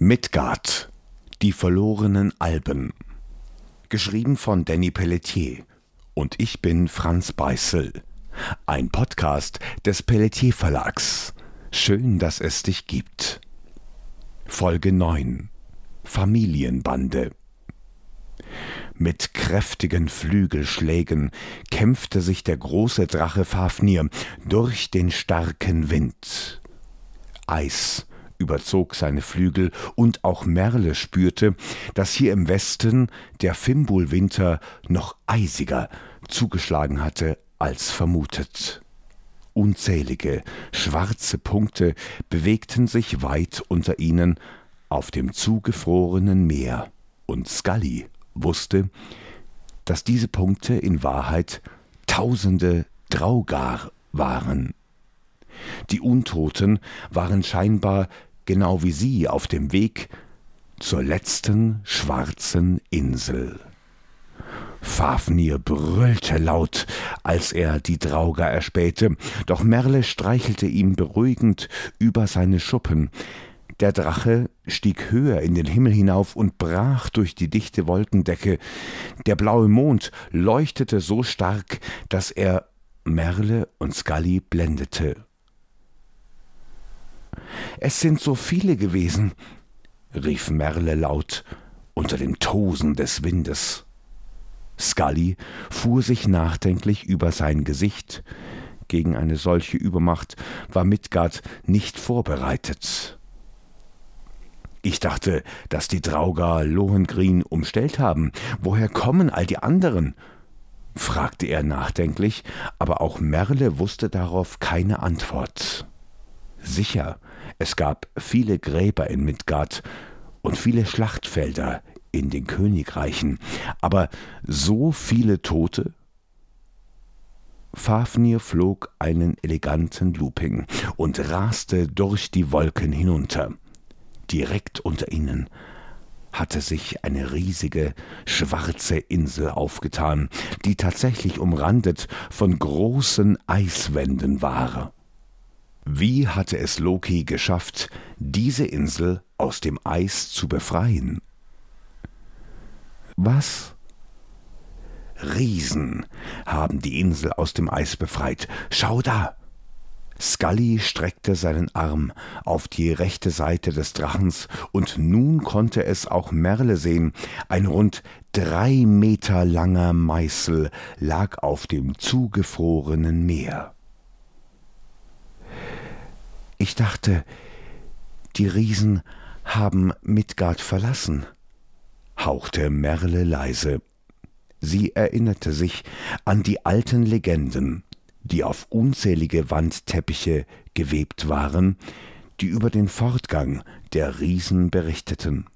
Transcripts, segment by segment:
Midgard Die verlorenen Alben Geschrieben von Danny Pelletier und ich bin Franz Beißel. Ein Podcast des Pelletier Verlags. Schön, dass es dich gibt. Folge 9 Familienbande mit kräftigen Flügelschlägen kämpfte sich der große Drache Fafnir durch den starken Wind. Eis überzog seine Flügel, und auch Merle spürte, dass hier im Westen der Fimbulwinter noch eisiger zugeschlagen hatte als vermutet. Unzählige schwarze Punkte bewegten sich weit unter ihnen auf dem zugefrorenen Meer, und Scully wusste, dass diese Punkte in Wahrheit tausende Draugar waren. Die Untoten waren scheinbar genau wie sie auf dem Weg zur letzten schwarzen Insel. Fafnir brüllte laut, als er die Drauger erspähte, doch Merle streichelte ihm beruhigend über seine Schuppen. Der Drache stieg höher in den Himmel hinauf und brach durch die dichte Wolkendecke. Der blaue Mond leuchtete so stark, dass er Merle und Scully blendete. Es sind so viele gewesen, rief Merle laut unter dem Tosen des Windes. Scully fuhr sich nachdenklich über sein Gesicht. Gegen eine solche Übermacht war Midgard nicht vorbereitet. Ich dachte, dass die Draugar Lohengrin umstellt haben. Woher kommen all die anderen? fragte er nachdenklich, aber auch Merle wusste darauf keine Antwort. Sicher, es gab viele Gräber in Midgard und viele Schlachtfelder in den Königreichen, aber so viele Tote? Fafnir flog einen eleganten Looping und raste durch die Wolken hinunter. Direkt unter ihnen hatte sich eine riesige schwarze Insel aufgetan, die tatsächlich umrandet von großen Eiswänden war. Wie hatte es Loki geschafft, diese Insel aus dem Eis zu befreien? Was? Riesen haben die Insel aus dem Eis befreit. Schau da! Scully streckte seinen Arm auf die rechte Seite des Drachens, und nun konnte es auch Merle sehen. Ein rund drei Meter langer Meißel lag auf dem zugefrorenen Meer. Ich dachte, die Riesen haben Midgard verlassen, hauchte Merle leise. Sie erinnerte sich an die alten Legenden, die auf unzählige Wandteppiche gewebt waren, die über den Fortgang der Riesen berichteten.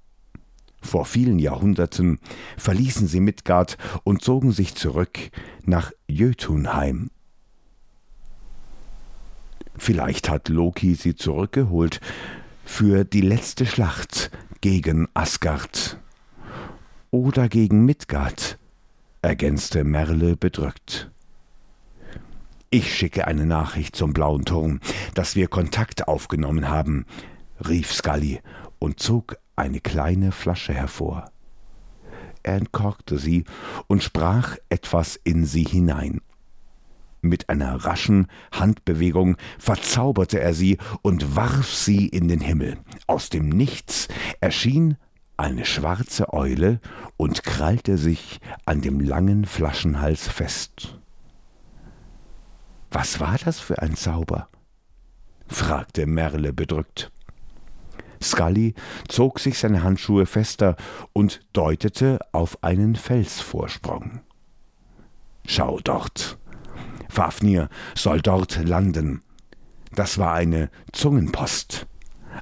Vor vielen Jahrhunderten verließen sie Midgard und zogen sich zurück nach Jötunheim. Vielleicht hat Loki sie zurückgeholt für die letzte Schlacht gegen Asgard. Oder gegen Midgard, ergänzte Merle bedrückt. Ich schicke eine Nachricht zum blauen Turm, dass wir Kontakt aufgenommen haben, rief Scully und zog eine kleine Flasche hervor. Er entkorkte sie und sprach etwas in sie hinein. Mit einer raschen Handbewegung verzauberte er sie und warf sie in den Himmel. Aus dem Nichts erschien eine schwarze Eule und krallte sich an dem langen Flaschenhals fest. Was war das für ein Zauber? fragte Merle bedrückt. Scully zog sich seine Handschuhe fester und deutete auf einen Felsvorsprung. Schau dort, Fafnir soll dort landen. Das war eine Zungenpost,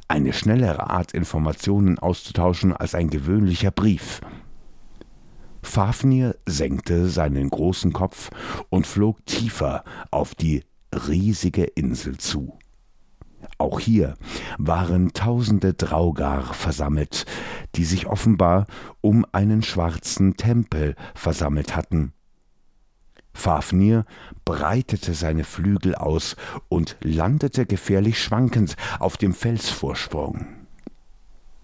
eine schnellere Art, Informationen auszutauschen als ein gewöhnlicher Brief. Fafnir senkte seinen großen Kopf und flog tiefer auf die riesige Insel zu. Auch hier waren tausende Draugar versammelt, die sich offenbar um einen schwarzen Tempel versammelt hatten. Fafnir breitete seine Flügel aus und landete gefährlich schwankend auf dem Felsvorsprung.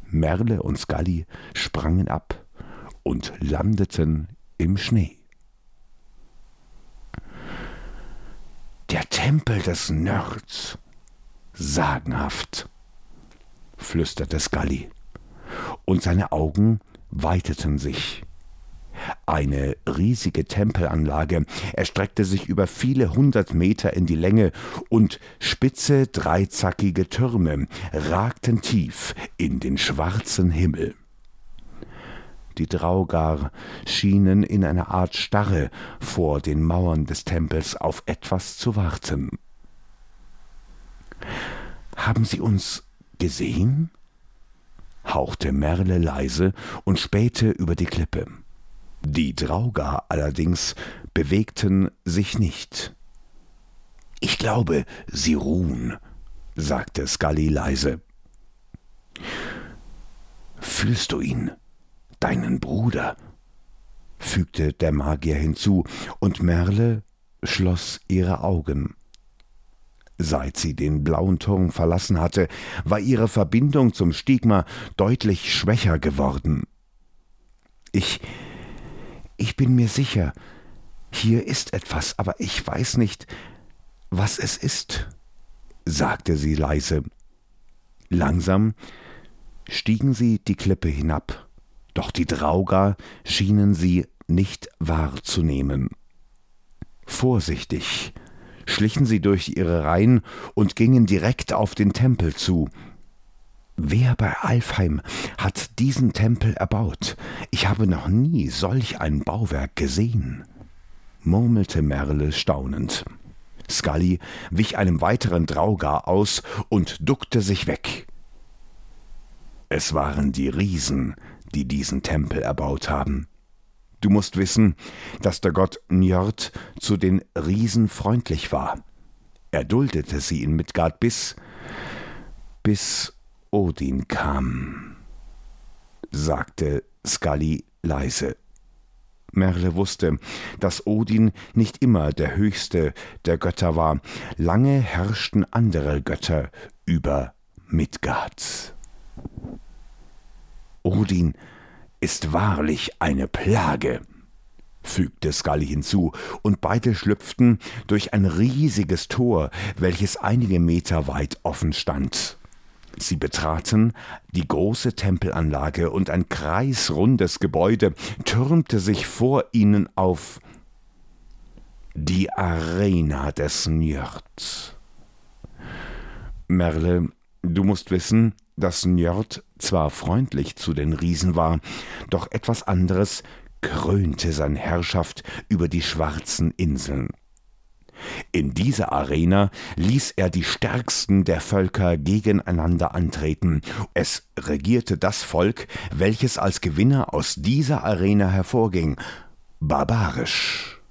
Merle und Scully sprangen ab und landeten im Schnee. Der Tempel des Nerds. Sagenhaft, flüsterte Scully, und seine Augen weiteten sich. Eine riesige Tempelanlage erstreckte sich über viele hundert Meter in die Länge und spitze dreizackige Türme ragten tief in den schwarzen Himmel. Die Draugar schienen in einer Art Starre vor den Mauern des Tempels auf etwas zu warten. Haben Sie uns gesehen? hauchte Merle leise und spähte über die Klippe. Die Draugar allerdings bewegten sich nicht. Ich glaube, sie ruhen, sagte Scully leise. Fühlst du ihn, deinen Bruder? fügte der Magier hinzu, und Merle schloss ihre Augen. Seit sie den blauen Turm verlassen hatte, war ihre Verbindung zum Stigma deutlich schwächer geworden. Ich ich bin mir sicher, hier ist etwas, aber ich weiß nicht, was es ist, sagte sie leise. Langsam stiegen sie die Klippe hinab, doch die Drauger schienen sie nicht wahrzunehmen. Vorsichtig schlichen sie durch ihre Reihen und gingen direkt auf den Tempel zu, Wer bei Alfheim hat diesen Tempel erbaut? Ich habe noch nie solch ein Bauwerk gesehen, murmelte Merle staunend. Scully wich einem weiteren Draugar aus und duckte sich weg. Es waren die Riesen, die diesen Tempel erbaut haben. Du musst wissen, dass der Gott Njord zu den Riesen freundlich war. Er duldete sie in Midgard bis, bis Odin kam, sagte Scully leise. Merle wusste, dass Odin nicht immer der höchste der Götter war. Lange herrschten andere Götter über Midgard. Odin ist wahrlich eine Plage, fügte Scully hinzu, und beide schlüpften durch ein riesiges Tor, welches einige Meter weit offen stand. Sie betraten die große Tempelanlage und ein kreisrundes Gebäude türmte sich vor ihnen auf. Die Arena des Njord. Merle, du musst wissen, dass Njord zwar freundlich zu den Riesen war, doch etwas anderes krönte seine Herrschaft über die schwarzen Inseln. In dieser Arena ließ er die stärksten der Völker gegeneinander antreten. Es regierte das Volk, welches als Gewinner aus dieser Arena hervorging, barbarisch.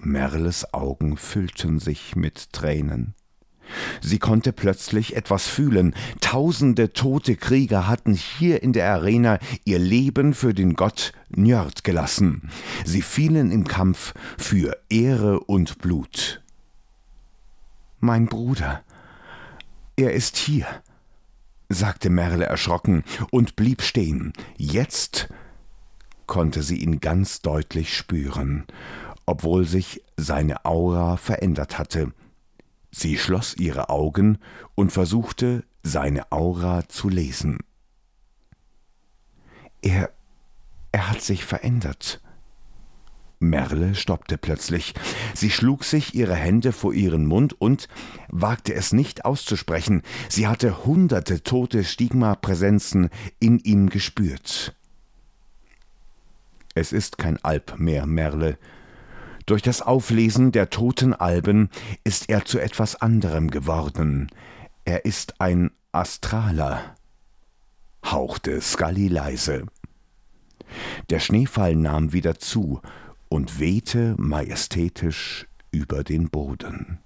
Merles Augen füllten sich mit Tränen. Sie konnte plötzlich etwas fühlen. Tausende tote Krieger hatten hier in der Arena ihr Leben für den Gott Njörd gelassen. Sie fielen im Kampf für Ehre und Blut. Mein Bruder, er ist hier, sagte Merle erschrocken und blieb stehen. Jetzt konnte sie ihn ganz deutlich spüren, obwohl sich seine Aura verändert hatte. Sie schloss ihre Augen und versuchte, seine Aura zu lesen. Er, er hat sich verändert. Merle stoppte plötzlich. Sie schlug sich ihre Hände vor ihren Mund und wagte es nicht auszusprechen. Sie hatte hunderte tote Stigma-Präsenzen in ihm gespürt. Es ist kein Alp mehr, Merle, durch das Auflesen der toten Alben ist er zu etwas anderem geworden. Er ist ein Astraler, hauchte Scully leise. Der Schneefall nahm wieder zu und wehte majestätisch über den Boden.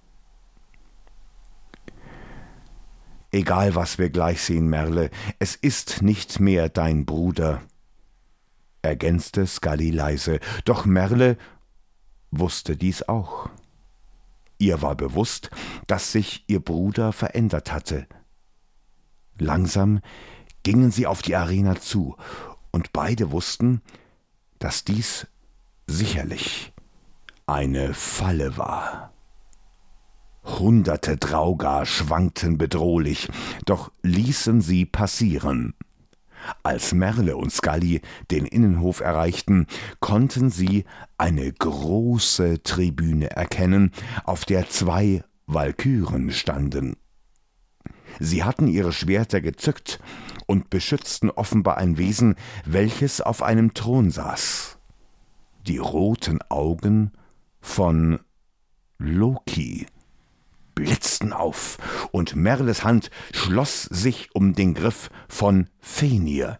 Egal, was wir gleich sehen, Merle, es ist nicht mehr dein Bruder, ergänzte Scully leise, doch Merle wusste dies auch. Ihr war bewusst, dass sich ihr Bruder verändert hatte. Langsam gingen sie auf die Arena zu, und beide wussten, dass dies sicherlich eine Falle war. Hunderte Draugar schwankten bedrohlich, doch ließen sie passieren. Als Merle und Scully den Innenhof erreichten, konnten sie eine große Tribüne erkennen, auf der zwei Walküren standen. Sie hatten ihre Schwerter gezückt und beschützten offenbar ein Wesen, welches auf einem Thron saß. Die roten Augen von Loki blitzten auf, und Merles Hand schloss sich um den Griff von Fenir.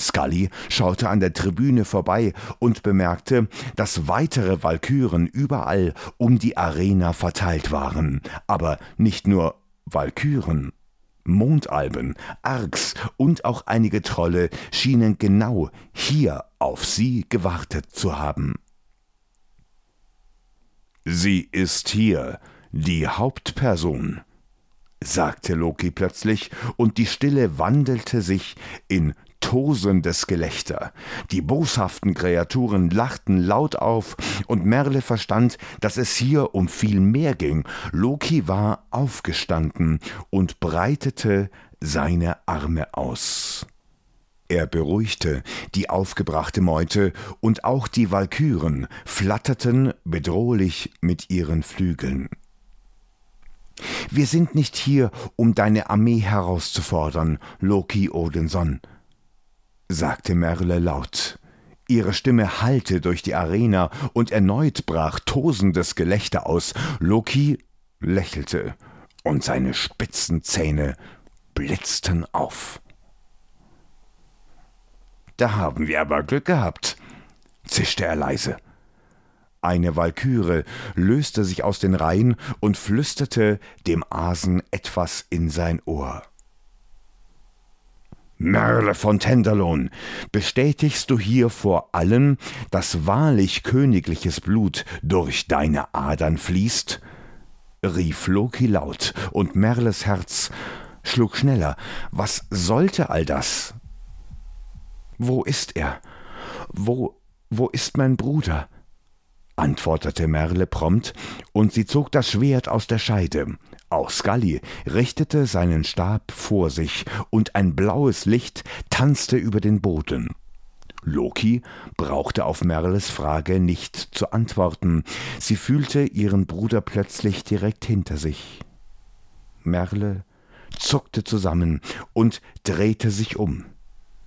Scully schaute an der Tribüne vorbei und bemerkte, dass weitere Walküren überall um die Arena verteilt waren, aber nicht nur Walküren. Mondalben, Arks und auch einige Trolle schienen genau hier auf sie gewartet zu haben. Sie ist hier, die Hauptperson, sagte Loki plötzlich, und die Stille wandelte sich in tosendes Gelächter. Die boshaften Kreaturen lachten laut auf, und Merle verstand, dass es hier um viel mehr ging. Loki war aufgestanden und breitete seine Arme aus. Er beruhigte die aufgebrachte Meute, und auch die Walküren flatterten bedrohlich mit ihren Flügeln. Wir sind nicht hier, um deine Armee herauszufordern, Loki Odinson, sagte Merle laut. Ihre Stimme hallte durch die Arena und erneut brach tosendes Gelächter aus. Loki lächelte und seine spitzen Zähne blitzten auf. Da haben wir aber Glück gehabt, zischte er leise. Eine Walküre löste sich aus den Reihen und flüsterte dem Asen etwas in sein Ohr. Merle von Tenderlohn, bestätigst du hier vor allen, dass wahrlich königliches Blut durch deine Adern fließt? rief Loki laut, und Merles Herz schlug schneller. Was sollte all das? Wo ist er? Wo, wo ist mein Bruder? Antwortete Merle prompt, und sie zog das Schwert aus der Scheide. Auch Scully richtete seinen Stab vor sich, und ein blaues Licht tanzte über den Boden. Loki brauchte auf Merles Frage nicht zu antworten. Sie fühlte ihren Bruder plötzlich direkt hinter sich. Merle zuckte zusammen und drehte sich um.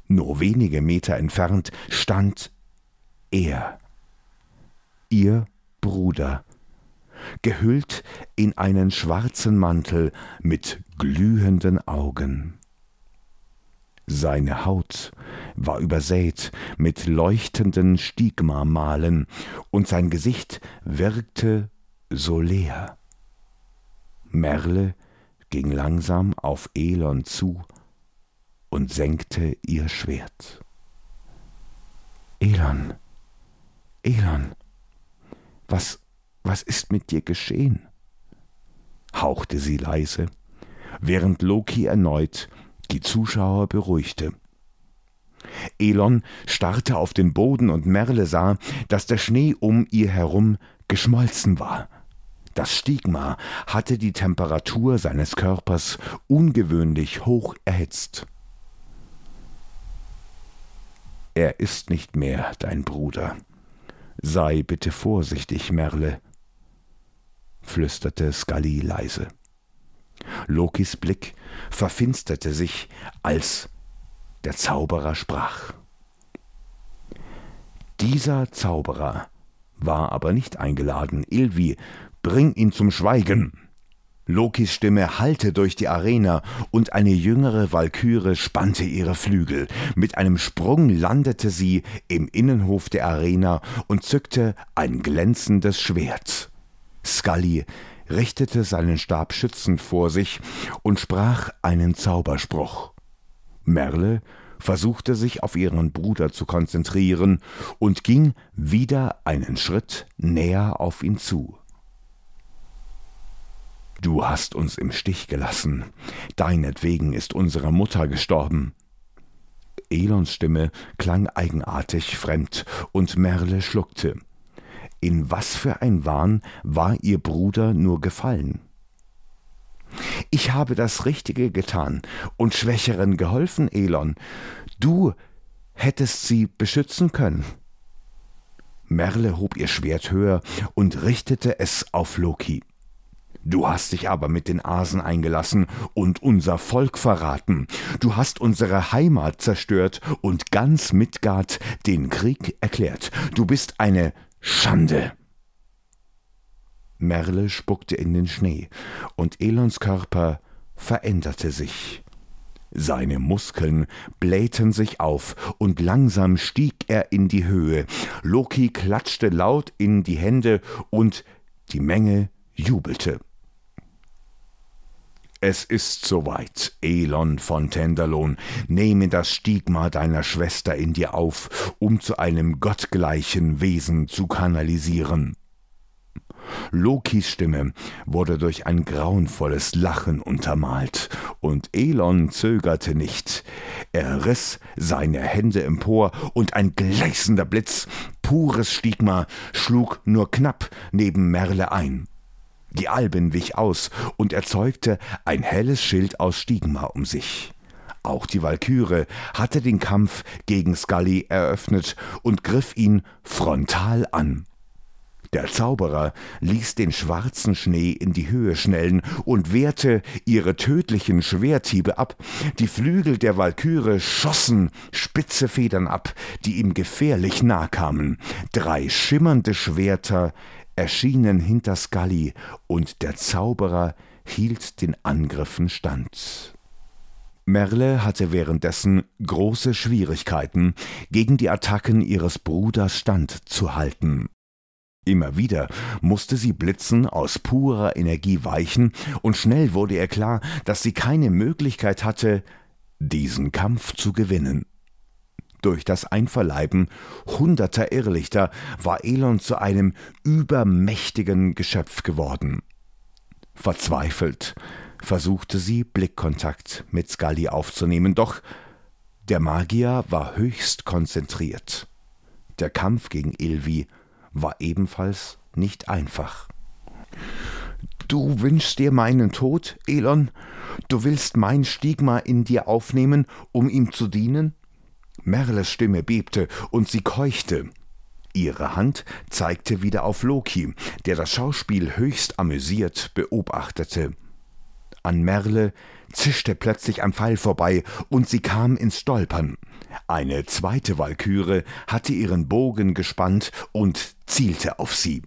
Nur wenige Meter entfernt stand er ihr Bruder, gehüllt in einen schwarzen Mantel mit glühenden Augen. Seine Haut war übersät mit leuchtenden Stigmamalen, und sein Gesicht wirkte so leer. Merle ging langsam auf Elon zu und senkte ihr Schwert. Elon, Elon, was, was ist mit dir geschehen? hauchte sie leise, während Loki erneut die Zuschauer beruhigte. Elon starrte auf den Boden und Merle sah, dass der Schnee um ihr herum geschmolzen war. Das Stigma hatte die Temperatur seines Körpers ungewöhnlich hoch erhitzt. Er ist nicht mehr dein Bruder, Sei bitte vorsichtig, Merle, flüsterte Scully leise. Lokis Blick verfinsterte sich, als der Zauberer sprach. Dieser Zauberer war aber nicht eingeladen. Ilvi, bring ihn zum Schweigen. Lokis Stimme hallte durch die Arena und eine jüngere Walküre spannte ihre Flügel. Mit einem Sprung landete sie im Innenhof der Arena und zückte ein glänzendes Schwert. Scully richtete seinen Stab schützend vor sich und sprach einen Zauberspruch. Merle versuchte sich auf ihren Bruder zu konzentrieren und ging wieder einen Schritt näher auf ihn zu. Du hast uns im Stich gelassen. Deinetwegen ist unsere Mutter gestorben. Elons Stimme klang eigenartig fremd, und Merle schluckte. In was für ein Wahn war ihr Bruder nur gefallen? Ich habe das Richtige getan und Schwächeren geholfen, Elon. Du hättest sie beschützen können. Merle hob ihr Schwert höher und richtete es auf Loki. Du hast dich aber mit den Asen eingelassen und unser Volk verraten. Du hast unsere Heimat zerstört und ganz Midgard den Krieg erklärt. Du bist eine Schande. Merle spuckte in den Schnee, und Elons Körper veränderte sich. Seine Muskeln blähten sich auf, und langsam stieg er in die Höhe. Loki klatschte laut in die Hände, und die Menge jubelte. Es ist soweit, Elon von Tenderlohn, nehme das Stigma deiner Schwester in dir auf, um zu einem gottgleichen Wesen zu kanalisieren. Lokis Stimme wurde durch ein grauenvolles Lachen untermalt, und Elon zögerte nicht. Er riss seine Hände empor, und ein gleißender Blitz, pures Stigma, schlug nur knapp neben Merle ein. Die Alben wich aus und erzeugte ein helles Schild aus Stigma um sich. Auch die Walküre hatte den Kampf gegen Scully eröffnet und griff ihn frontal an. Der Zauberer ließ den schwarzen Schnee in die Höhe schnellen und wehrte ihre tödlichen Schwerthiebe ab. Die Flügel der Walküre schossen spitze Federn ab, die ihm gefährlich nahe kamen. Drei schimmernde Schwerter erschienen hinter Scully, und der Zauberer hielt den Angriffen stand. Merle hatte währenddessen große Schwierigkeiten, gegen die Attacken ihres Bruders standzuhalten. Immer wieder musste sie Blitzen aus purer Energie weichen, und schnell wurde ihr klar, dass sie keine Möglichkeit hatte, diesen Kampf zu gewinnen. Durch das Einverleiben hunderter Irrlichter war Elon zu einem übermächtigen Geschöpf geworden. Verzweifelt versuchte sie Blickkontakt mit Scully aufzunehmen, doch der Magier war höchst konzentriert. Der Kampf gegen Ilvi war ebenfalls nicht einfach. Du wünschst dir meinen Tod, Elon? Du willst mein Stigma in dir aufnehmen, um ihm zu dienen? Merles Stimme bebte und sie keuchte. Ihre Hand zeigte wieder auf Loki, der das Schauspiel höchst amüsiert beobachtete. An Merle zischte plötzlich ein Pfeil vorbei und sie kam ins Stolpern. Eine zweite Walküre hatte ihren Bogen gespannt und zielte auf sie.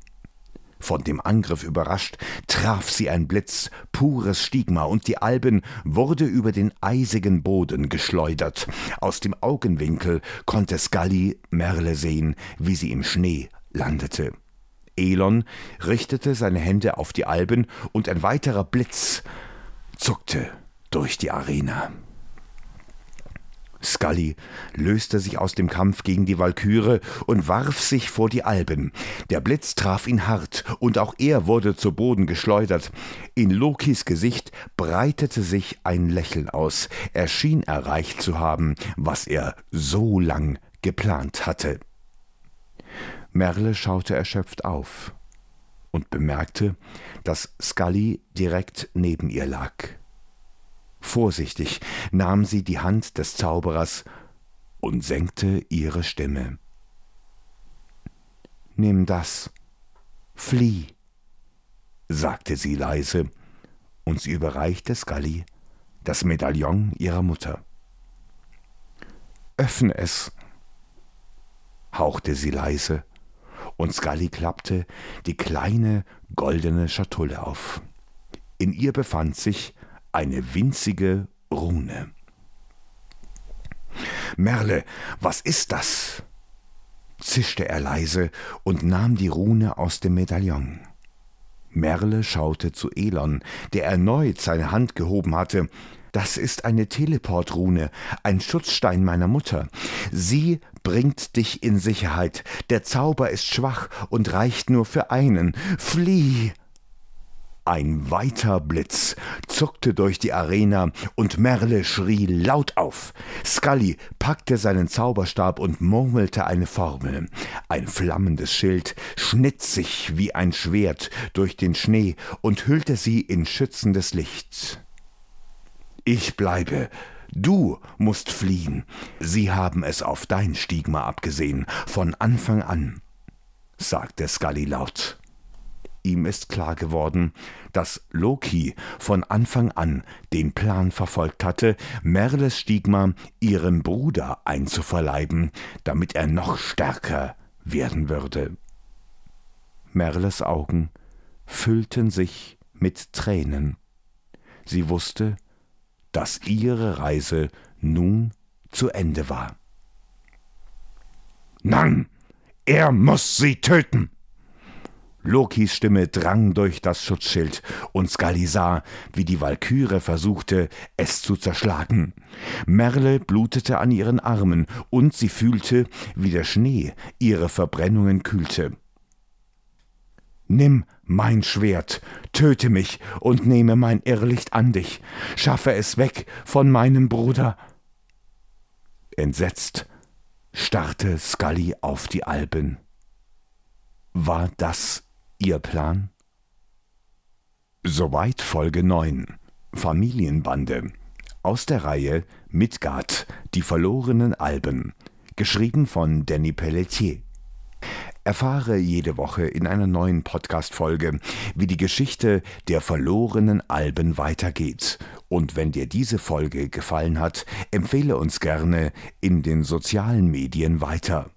Von dem Angriff überrascht, traf sie ein Blitz, pures Stigma, und die Alben wurde über den eisigen Boden geschleudert. Aus dem Augenwinkel konnte Scully Merle sehen, wie sie im Schnee landete. Elon richtete seine Hände auf die Alben, und ein weiterer Blitz zuckte durch die Arena. Scully löste sich aus dem Kampf gegen die Walküre und warf sich vor die Alben. Der Blitz traf ihn hart, und auch er wurde zu Boden geschleudert. In Lokis Gesicht breitete sich ein Lächeln aus. Er schien erreicht zu haben, was er so lang geplant hatte. Merle schaute erschöpft auf und bemerkte, dass Scully direkt neben ihr lag. Vorsichtig nahm sie die Hand des Zauberers und senkte ihre Stimme. Nimm das, flieh, sagte sie leise, und sie überreichte Scully das Medaillon ihrer Mutter. Öffne es, hauchte sie leise, und Scully klappte die kleine goldene Schatulle auf. In ihr befand sich eine winzige Rune. Merle, was ist das? zischte er leise und nahm die Rune aus dem Medaillon. Merle schaute zu Elon, der erneut seine Hand gehoben hatte. Das ist eine Teleportrune, ein Schutzstein meiner Mutter. Sie bringt dich in Sicherheit. Der Zauber ist schwach und reicht nur für einen. Flieh! Ein weiter Blitz zuckte durch die Arena und Merle schrie laut auf. Scully packte seinen Zauberstab und murmelte eine Formel. Ein flammendes Schild schnitt sich wie ein Schwert durch den Schnee und hüllte sie in schützendes Licht. Ich bleibe, Du musst fliehen. Sie haben es auf dein Stigma abgesehen, von Anfang an, sagte Scully laut. Ihm ist klar geworden, dass Loki von Anfang an den Plan verfolgt hatte, Merles Stigma ihrem Bruder einzuverleiben, damit er noch stärker werden würde. Merles Augen füllten sich mit Tränen. Sie wusste, dass ihre Reise nun zu Ende war. Nein, er muss sie töten! Lokis Stimme drang durch das Schutzschild, und Scully sah, wie die Walküre versuchte, es zu zerschlagen. Merle blutete an ihren Armen, und sie fühlte, wie der Schnee ihre Verbrennungen kühlte. Nimm mein Schwert, töte mich und nehme mein Irrlicht an dich, schaffe es weg von meinem Bruder. Entsetzt starrte Scully auf die Alben. War das ihr Plan? Soweit Folge 9. Familienbande. Aus der Reihe Midgard, die verlorenen Alben. Geschrieben von Danny Pelletier. Erfahre jede Woche in einer neuen Podcast-Folge, wie die Geschichte der verlorenen Alben weitergeht. Und wenn dir diese Folge gefallen hat, empfehle uns gerne in den sozialen Medien weiter.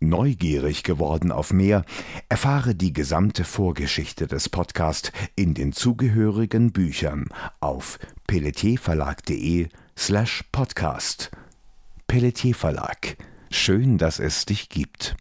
Neugierig geworden auf mehr, erfahre die gesamte Vorgeschichte des Podcasts in den zugehörigen Büchern auf pelletierverlag.de slash podcast. Pelletier Verlag. Schön, dass es dich gibt.